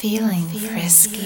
feeling frisky.